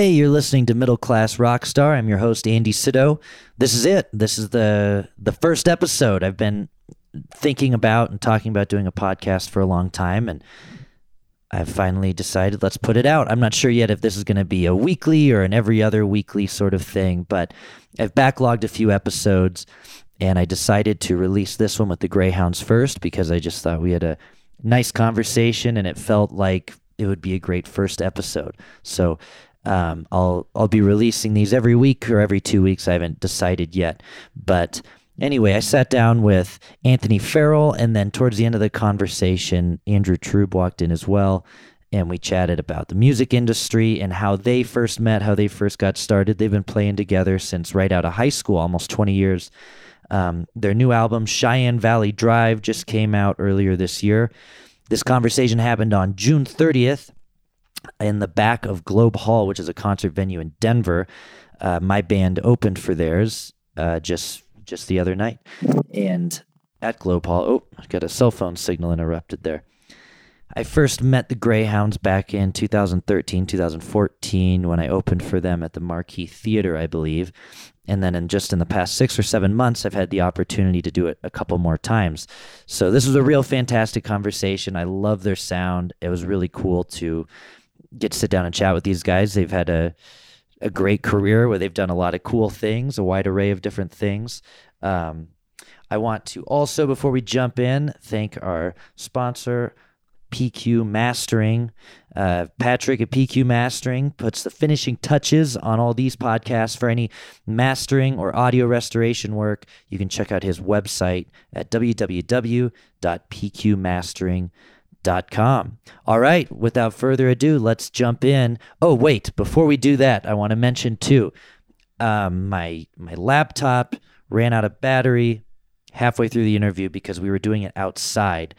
Hey, you're listening to Middle Class Rockstar. I'm your host Andy Sydow. This is it. This is the the first episode. I've been thinking about and talking about doing a podcast for a long time and I've finally decided let's put it out. I'm not sure yet if this is going to be a weekly or an every other weekly sort of thing, but I've backlogged a few episodes and I decided to release this one with the Greyhounds first because I just thought we had a nice conversation and it felt like it would be a great first episode. So um, I'll I'll be releasing these every week or every two weeks. I haven't decided yet, but anyway, I sat down with Anthony Farrell, and then towards the end of the conversation, Andrew Trube walked in as well, and we chatted about the music industry and how they first met, how they first got started. They've been playing together since right out of high school, almost 20 years. Um, their new album, Cheyenne Valley Drive, just came out earlier this year. This conversation happened on June 30th in the back of Globe Hall, which is a concert venue in Denver. Uh, my band opened for theirs uh, just just the other night, and at Globe Hall. Oh, I got a cell phone signal interrupted there. I first met the Greyhounds back in 2013, 2014 when I opened for them at the Marquee Theater, I believe. And then in just in the past six or seven months, I've had the opportunity to do it a couple more times. So this was a real fantastic conversation. I love their sound. It was really cool to get to sit down and chat with these guys. They've had a a great career where they've done a lot of cool things, a wide array of different things. Um, I want to also, before we jump in, thank our sponsor, PQ Mastering. Uh, Patrick at PQ Mastering puts the finishing touches on all these podcasts. For any mastering or audio restoration work, you can check out his website at www.pqmastering.com. All right, without further ado, let's jump in. Oh, wait, before we do that, I want to mention too um, my, my laptop ran out of battery halfway through the interview because we were doing it outside.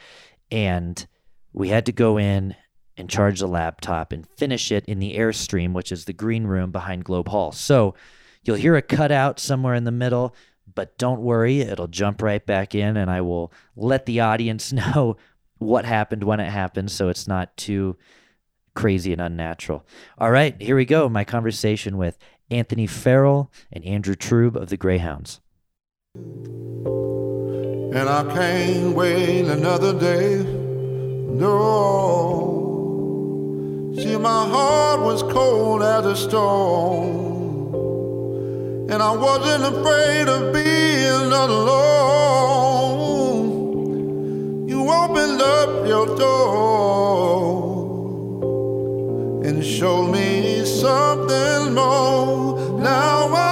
And we had to go in and charge the laptop and finish it in the Airstream, which is the green room behind Globe Hall. So you'll hear a cutout somewhere in the middle, but don't worry, it'll jump right back in, and I will let the audience know what happened when it happened so it's not too crazy and unnatural. All right, here we go. My conversation with Anthony Farrell and Andrew Trube of the Greyhounds. And I can't wait another day. No. See, my heart was cold as a stone. And I wasn't afraid of being alone. Opened up your door and showed me something more. Now I'm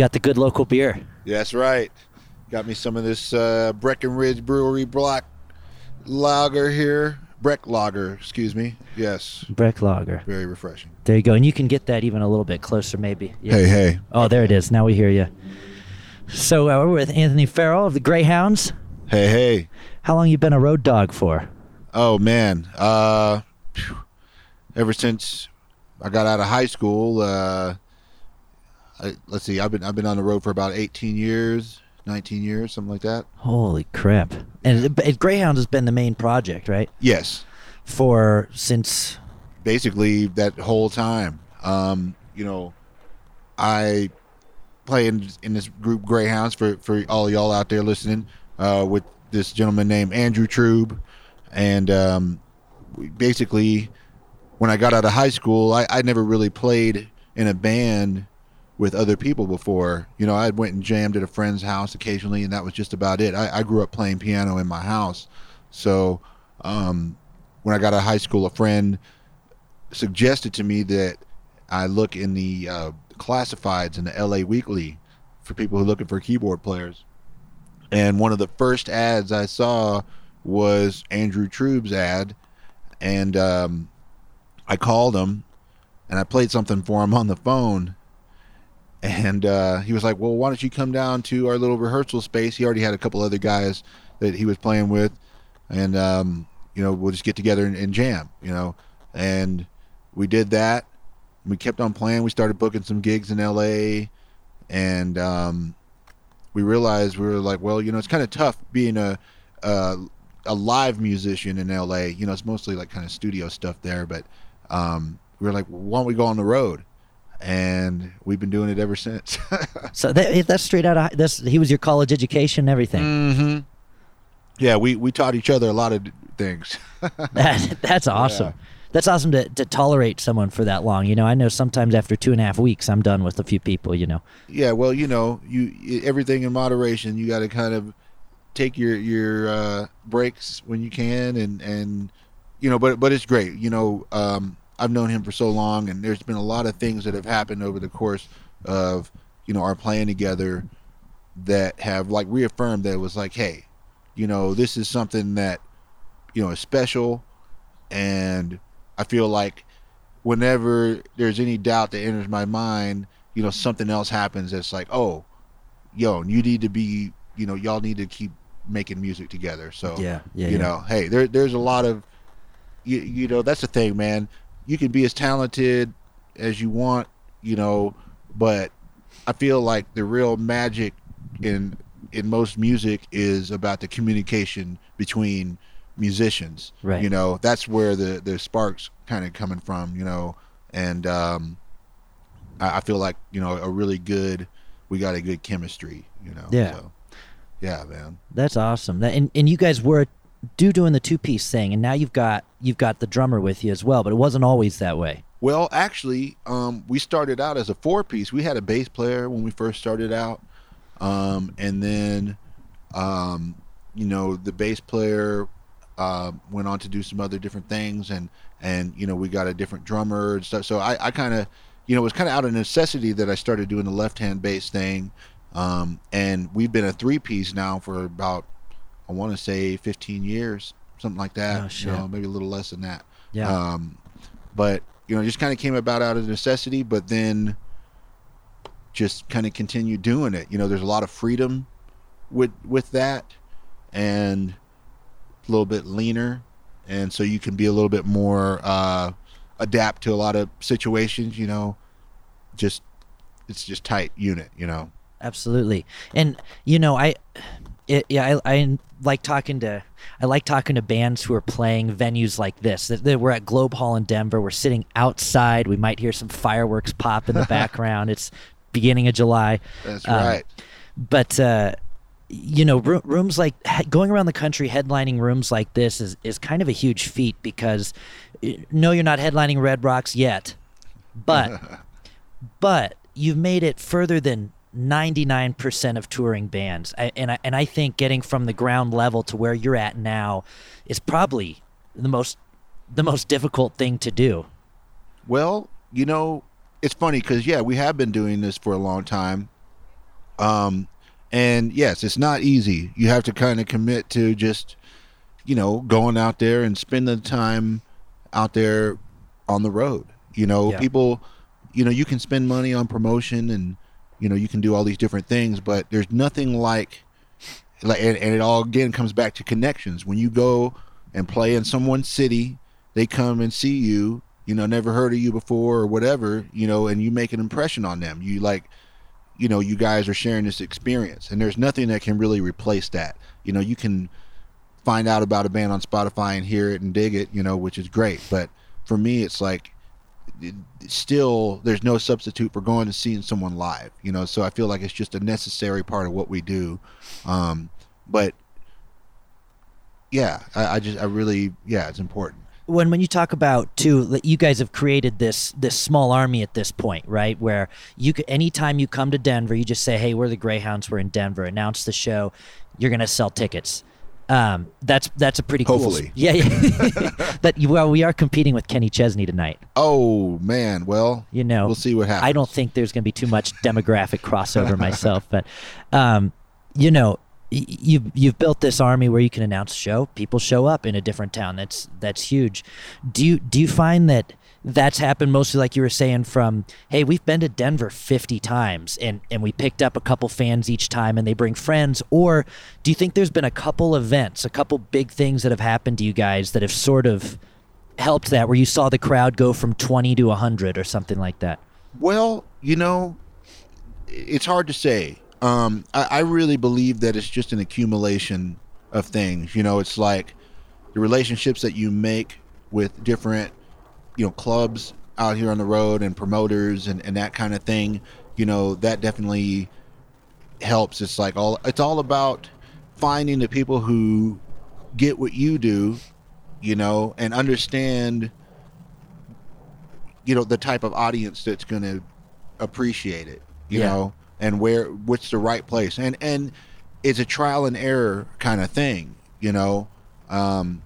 got the good local beer. That's right. Got me some of this uh, Breckenridge Brewery Black Lager here. Breck Lager, excuse me. Yes, Breck Lager. very refreshing. There you go. And you can get that even a little bit closer, maybe. Yeah. Hey, hey. Oh, there it is. Now we hear you. So uh, we're with Anthony Farrell of the Greyhounds. Hey, hey. How long you been a road dog for? Oh man. Uh, ever since I got out of high school, uh, I, let's see. I've been I've been on the road for about 18 years, 19 years, something like that. Holy crap! And it, it, Greyhounds has been the main project, right? Yes. For since basically that whole time. Um, you know, I play in, in this group Greyhounds for, for all y'all out there listening uh, with this gentleman named Andrew Trube. And um, we basically, when I got out of high school, I, I never really played in a band with other people before. You know, I went and jammed at a friend's house occasionally, and that was just about it. I, I grew up playing piano in my house. So um, when I got out of high school, a friend suggested to me that I look in the uh, classifieds in the LA Weekly for people who are looking for keyboard players. And one of the first ads I saw was Andrew Trube's ad, and um, I called him and I played something for him on the phone, and uh, he was like, "Well, why don't you come down to our little rehearsal space?" He already had a couple other guys that he was playing with, and um, you know, we'll just get together and, and jam. You know, and we did that. We kept on playing. We started booking some gigs in L.A. and um, we realized we were like, well, you know, it's kind of tough being a, a a live musician in LA. You know, it's mostly like kind of studio stuff there, but um, we were like, why don't we go on the road? And we've been doing it ever since. So that, that's straight out of that's he was your college education and everything. mm-hmm. Yeah, we we taught each other a lot of things. That, that's awesome. That's awesome to, to tolerate someone for that long. You know, I know sometimes after two and a half weeks, I'm done with a few people. You know, yeah, well, you know, you everything in moderation. You got to kind of take your your uh, breaks when you can, and and you know, but but it's great. You know, um, I've known him for so long, and there's been a lot of things that have happened over the course of you know our playing together that have like reaffirmed that it was like, hey, you know, this is something that you know is special, and I feel like whenever there's any doubt that enters my mind, you know, something else happens that's like, oh, yo, you need to be, you know, y'all need to keep making music together. So Yeah, yeah, you yeah. know, hey, there there's a lot of, you you know, that's the thing, man. You can be as talented as you want, you know, but I feel like the real magic in in most music is about the communication between musicians. Right. You know, that's where the the sparks kind of coming from. You know, and um, I, I feel like you know a really good. We got a good chemistry. You know. Yeah. So, yeah, man. that's awesome. That, and and you guys were do doing the two piece thing, and now you've got you've got the drummer with you as well. But it wasn't always that way. Well, actually, um, we started out as a four piece. We had a bass player when we first started out, um, and then, um, you know, the bass player uh, went on to do some other different things, and and you know, we got a different drummer and stuff. So I, I kind of, you know, it was kind of out of necessity that I started doing the left hand bass thing, um, and we've been a three piece now for about, I want to say, 15 years, something like that. Oh, you know, maybe a little less than that. Yeah. Um, but you know, just kind of came about out of necessity, but then just kind of continued doing it. You know, there's a lot of freedom with with that, and a little bit leaner, and so you can be a little bit more uh, adapt to a lot of situations. You know, just it's just tight unit. You know. Absolutely. And you know, I it, yeah, I, I like talking to I like talking to bands who are playing venues like this. That, that we're at Globe Hall in Denver. We're sitting outside. We might hear some fireworks pop in the background. It's beginning of July. That's Um, right. But uh, you know, roo- rooms like going around the country headlining rooms like this is is kind of a huge feat because uh, no, you're not headlining Red Rocks yet, but but you've made it further than 99% of touring bands. I, and I and I think getting from the ground level to where you're at now is probably the most the most difficult thing to do. Well, you know, it's funny because yeah, we have been doing this for a long time. Um, and yes, it's not easy. You have to kind of commit to just, you know, going out there and spending the time out there on the road. You know, Yeah. people, you know, you can spend money on promotion and, you know, you can do all these different things, but there's nothing like, like, and, and it all again comes back to connections. When you go and play in someone's city, they come and see you, you know, never heard of you before or whatever, you know, and you make an impression on them. You like, you know, you guys are sharing this experience, and there's nothing that can really replace that. You know, you can find out about a band on Spotify and hear it and dig it, you know, which is great. But for me, it's like still there's no substitute for going and seeing someone live, you know. So I feel like it's just a necessary part of what we do. Um, but yeah, I, I just I really yeah, it's important. when when you talk about too you guys have created this this small army at this point right where you could anytime you come to denver you just say hey we're the greyhounds we're in denver announce the show you're gonna sell tickets um, that's that's a pretty cool Hopefully. yeah yeah that well we are competing with kenny chesney tonight Oh man, well, you know we'll see what happens. I don't think there's going to be too much demographic crossover myself, but um, you know, y- you've you've built this army where you can announce a show. People show up in a different town. That's that's huge. Do you do you find that that's happened mostly like you were saying from hey we've been to denver 50 times and and we picked up a couple fans each time and they bring friends or do you think there's been a couple events a couple big things that have happened to you guys that have sort of helped that where you saw the crowd go from 20 to 100 or something like that Well, you know, it's hard to say. Um, I, I really believe that it's just an accumulation of things. You know, it's like the relationships that you make with different, you know, clubs out here on the road and promoters and, and that kind of thing. You know, that definitely helps. It's like all it's all about finding the people who get what you do, you know, and understand you know the type of audience that's going to appreciate it you Yeah. know and where what's the right place and and it's a trial and error kind of thing you know um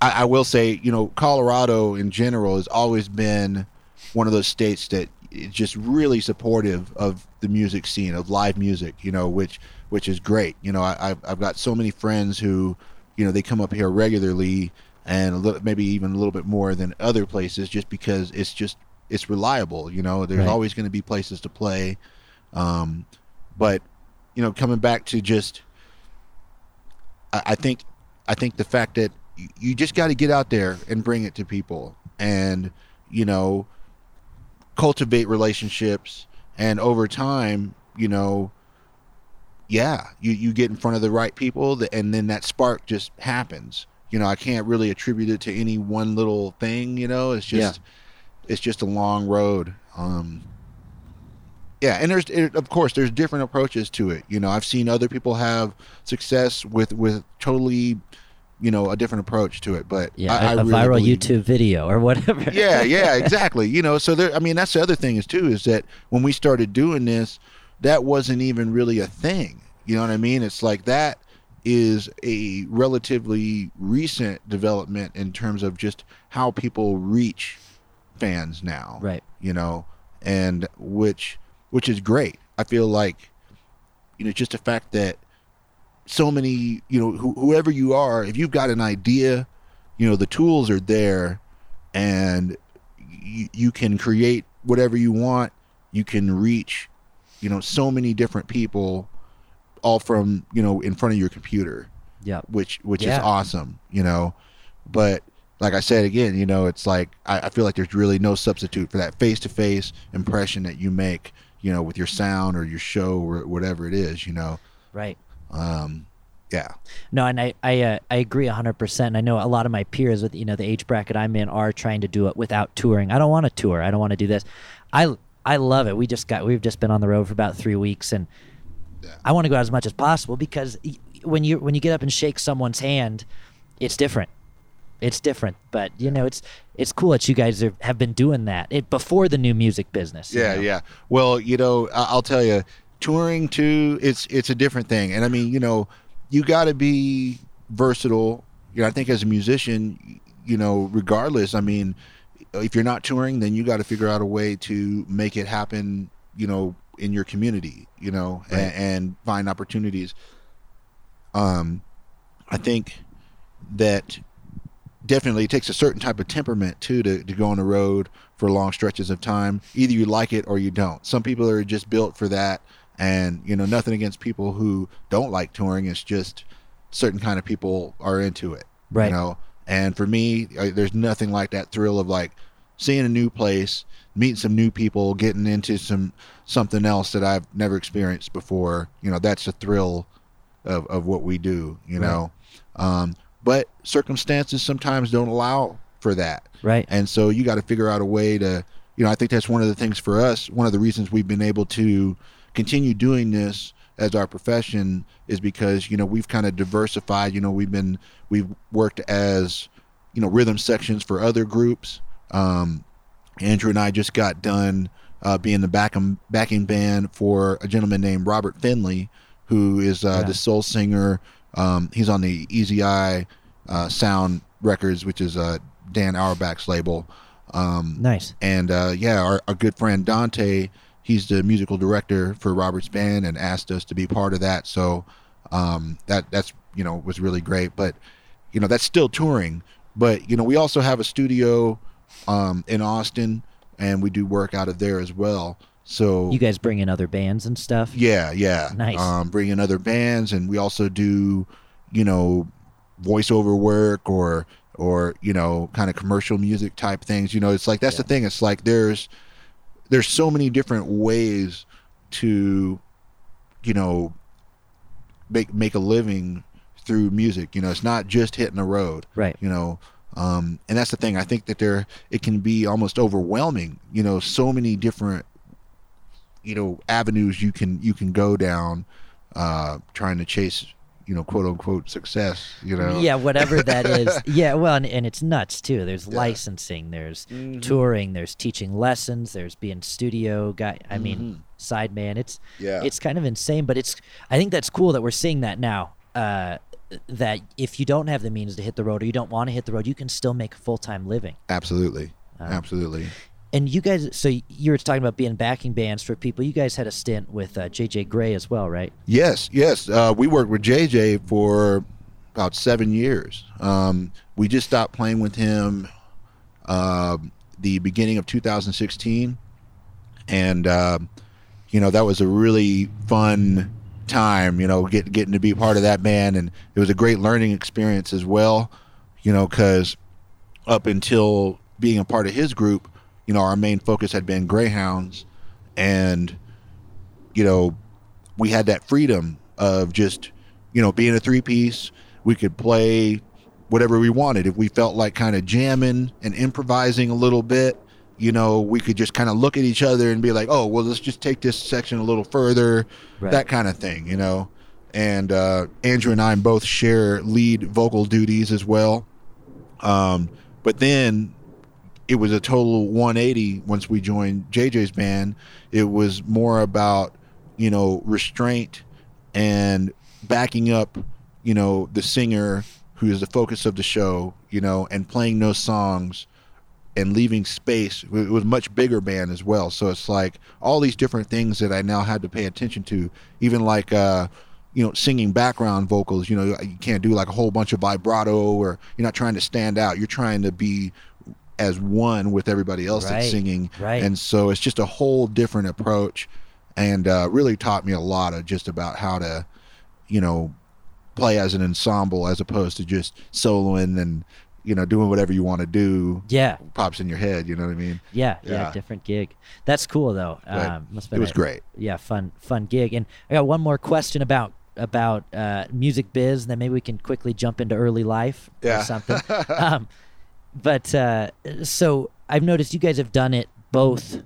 I, I will say you know colorado in general has always been one of those states that is just really supportive of the music scene of live music you know which which is great you know I, I've, I've got so many friends who you know they come up here regularly and a little, maybe even a little bit more than other places just because it's just it's reliable you know there's Right. always going to be places to play um, but you know coming back to just I, I think i think the fact that you, you just got to get out there and bring it to people and you know cultivate relationships. And over time you know yeah you, you get in front of the right people and then that spark just happens. You know i can't really attribute it to any one little thing you know it's just it's just a long road. Um yeah and there's it, of course there's different approaches to it. You know i've seen other people have success with with totally you know a different approach to it but yeah I, a I a really viral youtube video or whatever yeah, yeah, exactly. You know, so there. I mean, that's the other thing is too is that when we started doing this, that wasn't even really a thing. You know what I mean? It's like that is a relatively recent development in terms of just how people reach fans now. right You know, and which which is great. I feel like you know just the fact that so many you know wh- whoever you are, if you've got an idea, you know the tools are there and you, you can create whatever you want. You can reach you know so many different people all from you know in front of your computer yeah which which Yeah. is awesome you know. But like i said again you know it's like I, I feel like there's really no substitute for that face-to-face impression that you make you know with your sound or your show or whatever it is you know. Right um yeah No, and I I, uh, I agree hundred percent. I know a lot of my peers with you know the age bracket I'm in are trying to do it without touring. I don't want to tour. I don't want to do this. I I love it. We just got we've just been on the road for about three weeks, and I want to go out as much as possible because when you when you get up and shake someone's hand, it's different. It's different, but you know it's it's cool that you guys are, have been doing that it before the new music business. you Yeah, know? yeah. Well, you know, I'll tell you, touring too, it's it's a different thing. And I mean, you know, you got to be versatile. You know, I think as a musician, you know, regardless, I mean, if you're not touring, then you got to figure out a way to make it happen. You know, in your community, you know, Right. and, and find opportunities. Um, I think that definitely it takes a certain type of temperament too to, to go on the road for long stretches of time. Either you like it or you don't. Some people are just built for that. And, you know, nothing against people who don't like touring. It's just certain kind of people are into it. Right. You know, and for me, there's nothing like that thrill of like seeing a new place, meeting some new people, getting into some something else that I've never experienced before. You know, that's the thrill of, of what we do, you Right. know. Um, but circumstances sometimes don't allow for that. Right. And so you got to figure out a way to, you know, I think that's one of the things for us. One of the reasons we've been able to continue doing this as our profession is because, you know, we've kind of diversified. You know, we've been, we've worked as, you know, rhythm sections for other groups. Um, Andrew and I just got done uh, being the backing, backing band for a gentleman named Robert Finley, who is uh, Yeah. the soul singer. Um, he's on the Easy Eye uh, Sound Records, which is uh, Dan Auerbach's label. Um, Nice. and uh, yeah, our, our good friend Dante, he's the musical director for Robert's band, and asked us to be part of that. So um, that that's you know was really great. But you know that's still touring. But you know we also have a studio um, in Austin, and we do work out of there as well. So You guys bring in other bands and stuff. yeah, yeah. Nice. Um, bring in other bands, and we also do, you know, voiceover work or or you know, kind of commercial music type things. You know, it's like that's the thing. It's like there's there's so many different ways to, you know, make make a living through music. You know, it's not just hitting the road Right. you know um, and that's the thing i think that there it can be almost overwhelming you know so many different you know avenues you can you can go down uh trying to chase you know quote unquote success you know Yeah, whatever that is. Yeah, well, and, and it's nuts too. There's licensing, there's Mm-hmm. touring, there's teaching lessons, there's being studio guy. I mean, side man. It's Mm-hmm. Yeah. it's kind of insane, but it's. I think that's cool that we're seeing that now. Uh, that if you don't have the means to hit the road or you don't want to hit the road, you can still make a full time living. absolutely absolutely And you guys, so you were talking about being backing bands for people. You guys had a stint with uh, JJ Grey as well, right? Yes, yes. Uh, we worked with JJ for about seven years. Um, we just stopped playing with him uh, the beginning of 2016, and um you know that was a really fun time. You know, get, getting to be part of that band, and it was a great learning experience as well. You know, because up until being a part of his group, you know, our main focus had been Greyhounds, and you know, we had that freedom of just, you know, being a three piece. We could play whatever we wanted. If we felt like kind of jamming and improvising a little bit, you know, we could just kind of look at each other and be like, oh, well, let's just take this section a little further, Right. that kind of thing, you know. And uh, Andrew and I both share lead vocal duties as well. Um, but then it was a total 180 once we joined JJ's band. It was more about, you know, restraint and backing up, you know, the singer who is the focus of the show, you know, and playing those songs and leaving space. It was much bigger band as well. So it's like all these different things that I now had to pay attention to, even like, uh, you know, singing background vocals, you know, you can't do like a whole bunch of vibrato or you're not trying to stand out. You're trying to be as one with everybody else Right, that's singing. right. And so it's just a whole different approach and uh, really taught me a lot of just about how to, you know, play as an ensemble as opposed to just soloing and, you know, doing whatever you want to do. Yeah, Pops in your head, you know what I mean? yeah, yeah. Yeah. different gig. That's cool though. Um, must it was a- great. Yeah, fun, fun gig. And I got one more question about about uh, music biz, and then maybe we can quickly jump into early life Yeah. or something. um, but uh, so I've noticed you guys have done it both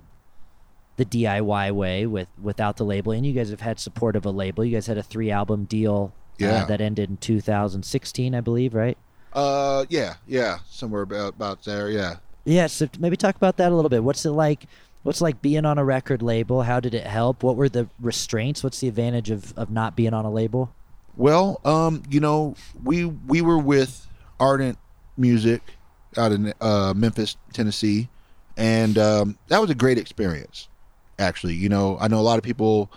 the DIY way with without the label, and you guys have had support of a label. You guys had a three album deal uh, Yeah. that ended in 2016, I believe, right? Uh, yeah, yeah, somewhere about, about there, yeah. Yeah, so maybe talk about that a little bit. What's it like? What's it like being on a record label? How did it help? What were the restraints? What's the advantage of, of not being on a label? Well, um, you know, we we were with Ardent Music out in uh, Memphis, Tennessee, and um, that was a great experience. Actually, you know, I know a lot of people,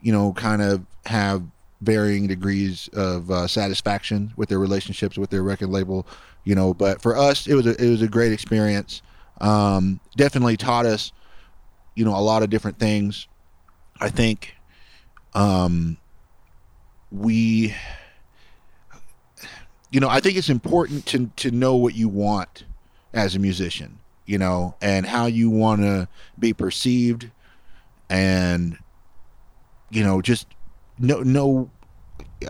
you know, kind of have varying degrees of uh, satisfaction with their relationships with their record label, you know. But for us, it was a, it was a great experience. Um, definitely taught us, you know, a lot of different things. I think. Um, we you know i think it's important to to know what you want as a musician you know and how you want to be perceived and you know just no no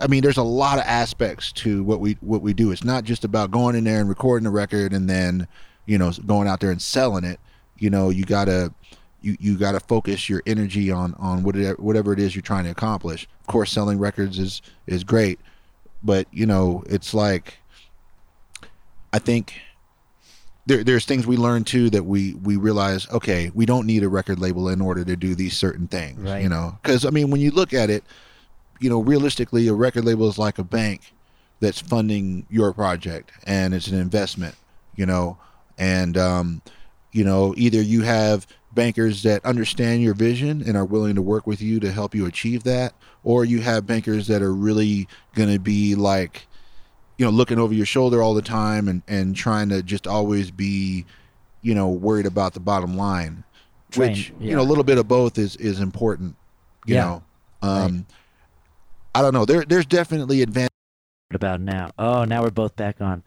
i mean there's a lot of aspects to what we what we do it's not just about going in there and recording a record and then you know going out there and selling it you know you gotta you, you got to focus your energy on on whatever whatever it is you're trying to accomplish. Of course, selling records is is great, but you know it's like I think there there's things we learn too that we we realize okay we don't need a record label in order to do these certain things. Right. You know, because I mean when you look at it, you know realistically a record label is like a bank that's funding your project and it's an investment. You know, and um, you know either you have bankers that understand your vision and are willing to work with you to help you achieve that or you have bankers that are really going to be like you know looking over your shoulder all the time and and trying to just always be you know worried about the bottom line Train, which yeah. you know a little bit of both is is important you Yeah. know um i don't know there there's definitely advantage about now? Oh, now we're both back on.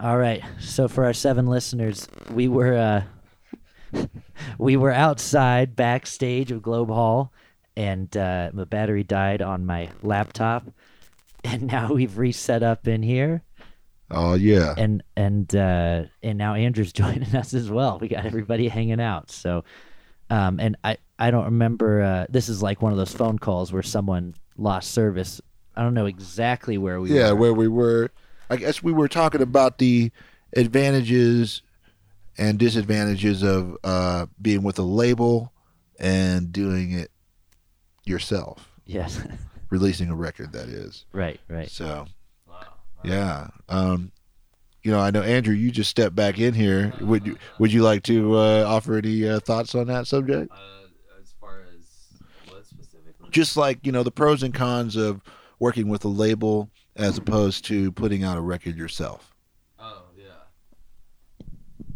All right. So for our seven listeners, we were uh we were outside backstage of Globe Hall and uh the battery died on my laptop and now we've reset up in here oh yeah and and uh and now Andrew's joining us as well. We got everybody hanging out. So um and I I don't remember uh this is like one of those phone calls where someone lost service. I don't know exactly where we were yeah were. where we were i guess we were talking about the advantages and disadvantages of uh being with a label and doing it yourself Yes. releasing a record that is right, right. So, Wow. yeah. Um, you know, I know Andrew. You just stepped back in here. Would you Would you like to uh, offer any uh, thoughts on that subject? Uh, as far as what specifically? Just like you know, the pros and cons of working with a label as opposed to putting out a record yourself.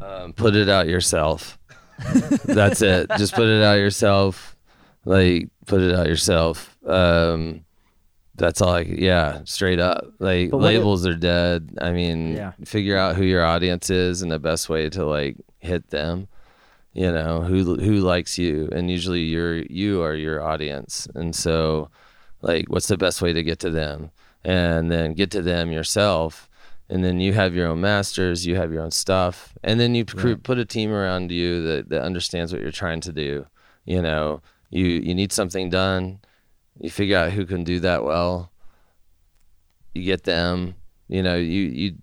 Um, put it out yourself. That's it. Just put it out yourself. Like put it out yourself. Um, that's all. I, yeah, straight up. Like But what if- labels are dead. I mean, Yeah. figure out who your audience is and the best way to like hit them. You know who who likes you, and usually you're you are your audience, and so like what's the best way to get to them, and then get to them yourself and then you have your own masters, you have your own stuff, and then you cr- put a team around you that, that understands what you're trying to do. You know, you you need something done, you figure out who can do that well. You get them. You know, you you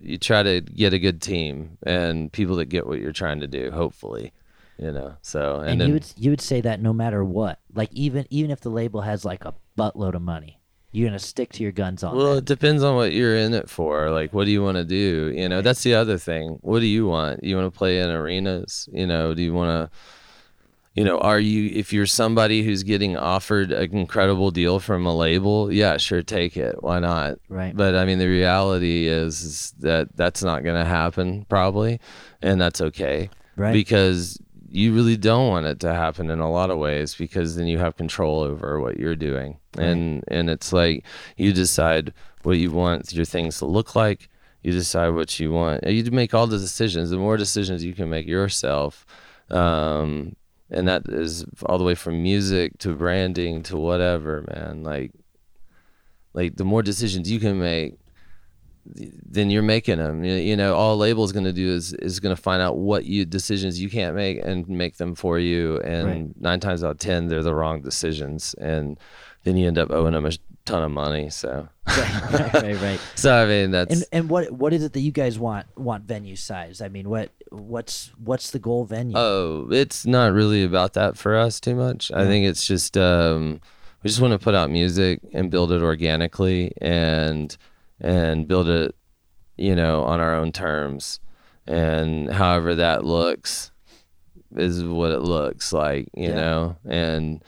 you try to get a good team and people that get what you're trying to do. Hopefully, you know. So and, And, then you would you would say that no matter what, like even even if the label has like a buttload of money, you're gonna stick to your guns on Well, it depends on what you're in it for. Like, what do you want to do? You know, that's the other thing. What do you want? You want to play in arenas? You know, do you want to, you know, are you, if you're somebody who's getting offered an incredible deal from a label, yeah, sure, take it. Why not? Right. But I mean, the reality is, is that that's not going to happen probably. And that's okay. Right. Because you really don't want it to happen in a lot of ways because then you have control over what you're doing. And and it's like you decide what you want your things to look like. You decide what you want. You make all the decisions. The more decisions you can make yourself um and that is all the way from music to branding to whatever man like like the more decisions you can make then you're making them. You, know, all label is going to do is is going to find out what you decisions you can't make and make them for you. And Right. nine times out of ten, they're the wrong decisions, and then you end up owing them a ton of money. So, right, right, right, right. so I mean, that's And and what what is it that you guys want want venue size? I mean, what what's what's the goal venue? Oh, it's not really about that for us too much. I think it's just um, we just want to put out music and build it organically and and build it, you know, on our own terms. And however that looks is what it looks like, you Yeah. know. And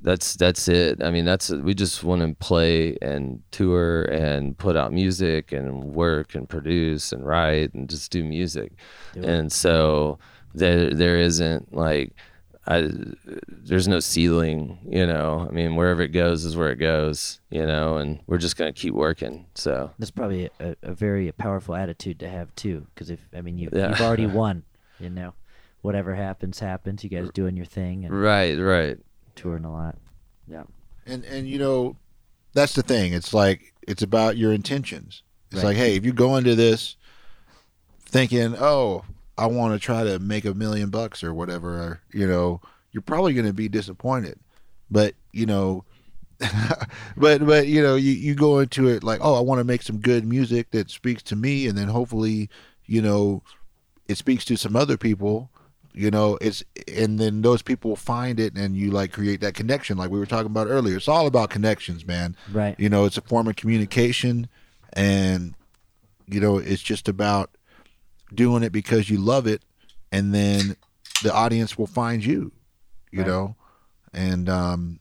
that's that's it. I mean, that's we just want to play and tour and put out music and work and produce and write and just do music. And so there there isn't like I there's no ceiling, you know. I mean, wherever it goes is where it goes, you know, and we're just going to keep working. So, That's probably a, a very powerful attitude to have too, because if I mean you Yeah. you've already won, you know, whatever happens happens. You guys doing your thing and right, right. touring a lot. Yeah. And and you know, that's the thing. It's like it's about your intentions. It's Right. like, hey, if you go into this thinking, oh, I want to try to make a million bucks or whatever, you know, you're probably going to be disappointed. But you know, but but you know, you you go into it like, oh, I want to make some good music that speaks to me, and then hopefully, you know, it speaks to some other people you know it's and then those people find it and you like create that connection like we were talking about earlier it's all about connections man Right. you know it's a form of communication and you know it's just about doing it because you love it and then the audience will find you you Right. know and um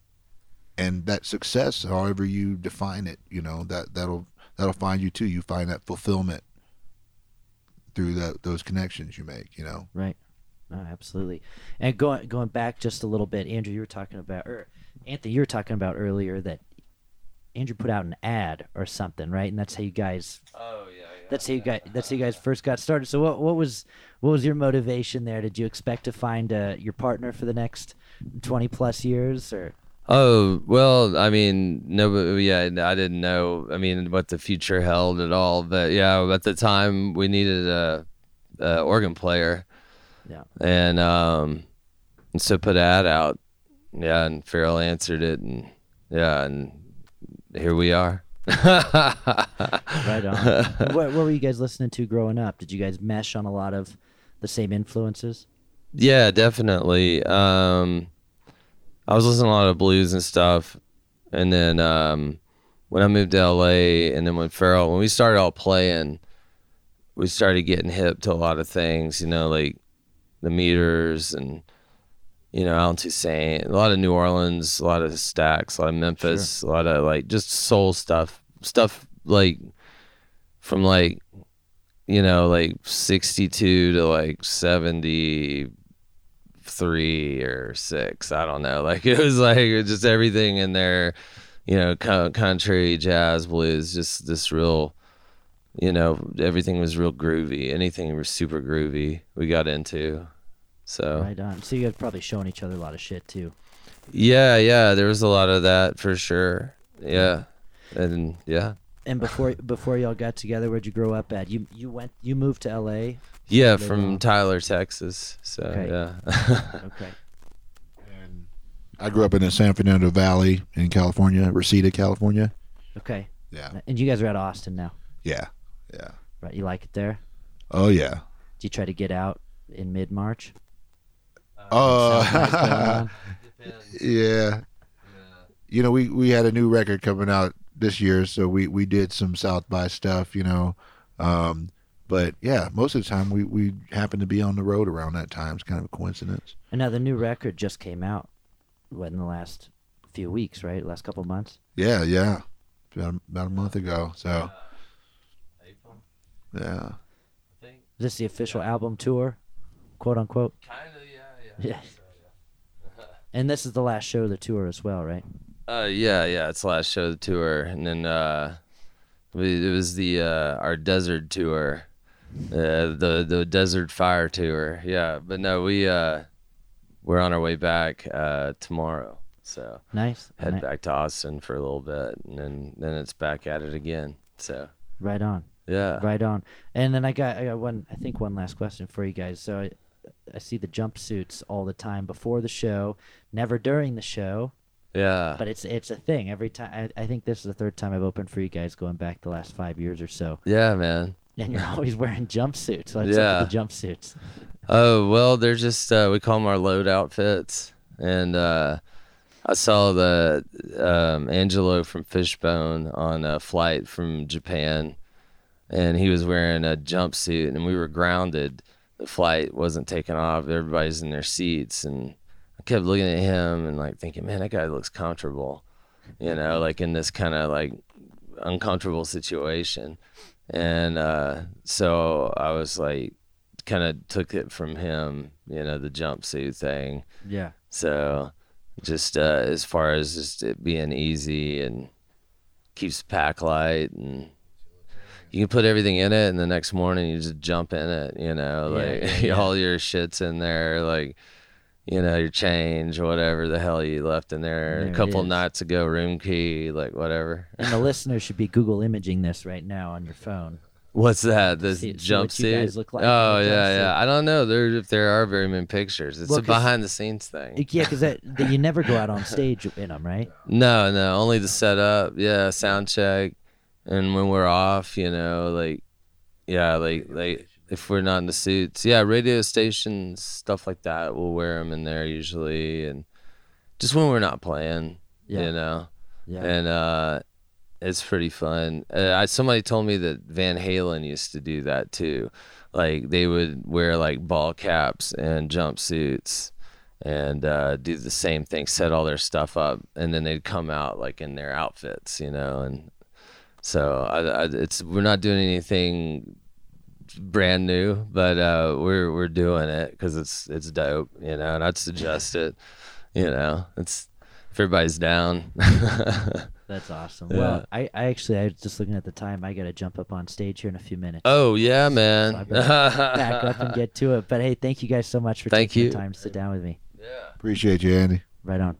and that success however you define it you know that that'll that'll find you too you find that fulfillment through the, those connections you make. You know. Right. No, absolutely. And going going back just a little bit, Andrew, you were talking about, or Anthony, you were talking about earlier that Andrew put out an ad or something, right? And that's how you guys. Oh yeah, yeah. That's how you guys. That's how you guys first got started. So what what was what was your motivation there? Did you expect to find uh, your partner for the next twenty plus years, or? Oh well, I mean, no, but yeah, I didn't know. I mean, what the future held at all. But yeah, at the time, we needed a, a organ player, Yeah. and um, and so put an ad out. Yeah, and Farrell answered it, and yeah, and here we are. Right on. what, what were you guys listening to growing up? Did you guys mesh on a lot of the same influences? Yeah, definitely. Um, I was listening to a lot of blues and stuff, and then um, when I moved to LA, and then when Farrell, when we started all playing, we started getting hip to a lot of things. You know, like the meters and you know Allen Toussaint, a lot of New Orleans, a lot of Stax, a lot of Memphis, a lot of like just soul stuff, stuff like from like you know like 62 to like 73 or six. I don't know. Like it was like it was just everything in there, you know, co- country, jazz, blues, just this real, you know, everything was real groovy. Anything was super groovy. We got into. So Right on. So you guys probably showing each other a lot of shit too. yeah, yeah, there was a lot of that for sure. Yeah, and yeah, And before before y'all got together, where'd you grow up at? You you went you moved to L.A. yeah, from on. Tyler, Texas. So Okay. yeah. Okay. And I grew up in the San Fernando Valley in California, Reseda, California. Okay. Yeah. And you guys are at Austin now, Yeah. Yeah. right? You like it there? Oh yeah. Do you try to get out in mid March? Oh. yeah. You know, we we had a new record coming out this year, so we we did some South by stuff. You know, um, but yeah, most of the time we we happen to be on the road around that time. It's kind of a coincidence. And now the new record just came out. What in the last few weeks, right? Last couple months. Yeah. Yeah. About about a month ago. So yeah. Is this the official album tour, quote unquote? Kind of, yeah. And this is the last show of the tour as well, right? Uh, yeah, yeah. It's the last show of the tour, and then uh, we, it was the uh, our desert tour, uh, the the desert fire tour. Yeah, but no, we uh, we're on our way back uh tomorrow, so Nice. head Ni- back to Austin for a little bit, and then then it's back at it again. So Right on. yeah, Right on. And then I got I got one I think one last question for you guys. So I see the jumpsuits all the time before the show, never during the show, yeah, but it's it's a thing every time. I, I think this is the third time I've opened for you guys going back the last five years or so, yeah, man. and you're always wearing jumpsuits. What's Yeah. the jumpsuits? Oh well, they're just uh, we call them our load outfits, and uh, I saw the um, Angelo from Fishbone on a flight from Japan, and he was wearing a jumpsuit, and we were grounded. The flight wasn't taking off. Everybody's in their seats, and I kept looking at him and like thinking, man, that guy looks comfortable, you know, like in this kind of like uncomfortable situation, and uh, so I was like kind of took it from him, you know, the jumpsuit thing. Yeah. So just uh, as far as just it being easy and keeps pack light and you can put everything in it and the next morning you just jump in it, you know, like yeah, yeah. all your shit's in there, like you know, your change, whatever the hell you left in there, There a couple nights ago, room key, like whatever. And the listener should be Google imaging this right now on your phone. What's that? This See- see what jumpsuit? look like oh yeah, jumpsuit. yeah. I don't know. There, if there are very many pictures, it's Well, a behind the scenes thing. Yeah, because that, that you never go out on stage in them, right? No, no, only the setup. Yeah, sound check, and when we're off, you know, like, yeah, like, like if we're not in the suits, yeah, radio stations, stuff like that, we'll wear them in there usually, and just when we're not playing, Yeah. you know, Yeah. and uh, it's pretty fun. Uh, I, somebody told me that Van Halen used to do that too, like they would wear like ball caps and jumpsuits and uh, do the same thing, set all their stuff up, and then they'd come out like in their outfits, you know. And so I, I, it's we're not doing anything brand new, but uh, we're we're doing it because it's it's dope, you know. And I'd suggest it, you know. It's if everybody's down. That's awesome. Yeah. Well, I, I actually I was just looking at the time. I got to jump up on stage here in a few minutes. oh yeah, man. I better back up and get to it. But hey, thank you guys so much for Thank taking you. the time to sit down with me. Yeah. Appreciate you, Andy. Right on.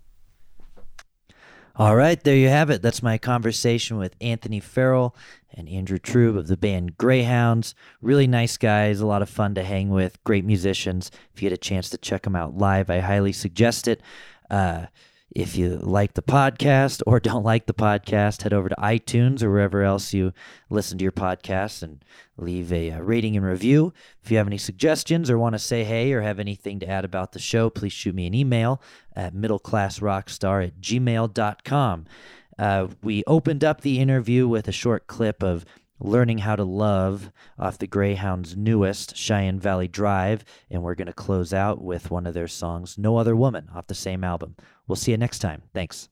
All right, there you have it. That's my conversation with Anthony Farrell and Andrew Trube of the band Greyhounds. Really nice guys, a lot of fun to hang with, great musicians. If you get a chance to check them out live, I highly suggest it. Uh, if you like the podcast or don't like the podcast, head over to iTunes or wherever else you listen to your podcasts and leave a, uh rating and review. If you have any suggestions or want to say hey or have anything to add about the show, please shoot me an email at middleclassrockstar at gmail.com. Uh, we opened up the interview with a short clip of Learning How to Love off the Greyhounds' newest Cheyenne Valley Drive, and we're going to close out with one of their songs, No Other Woman, off the same album. We'll see you next time. Thanks.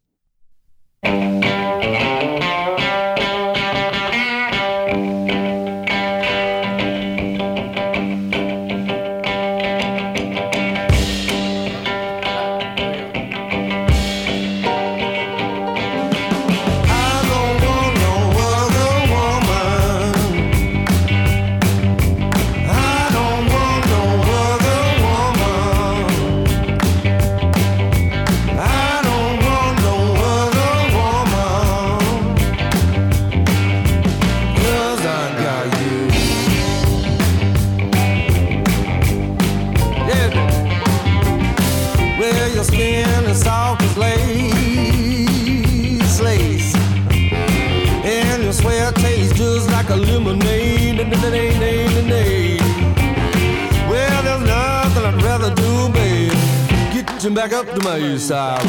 You back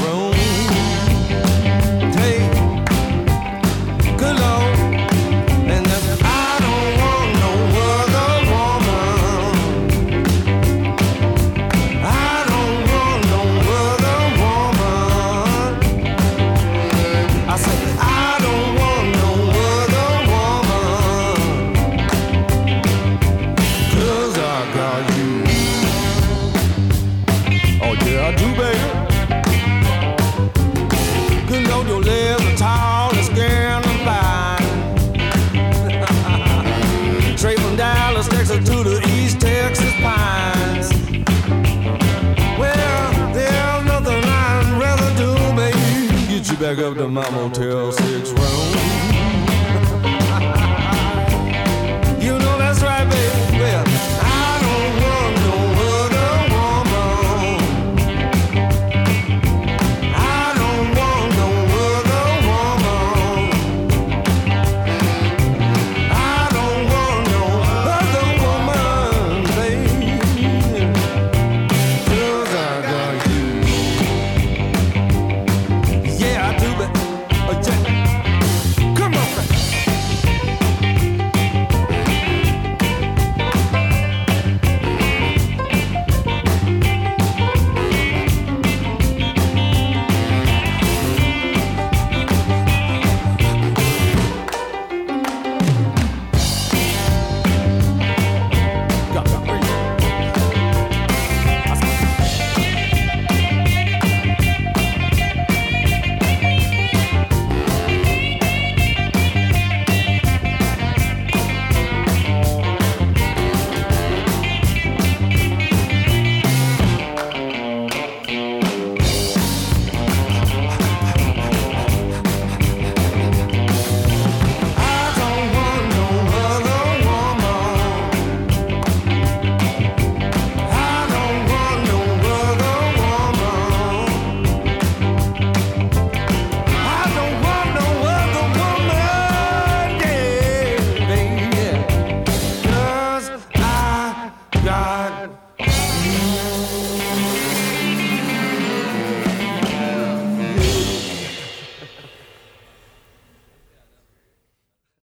up to my Motel 6 room.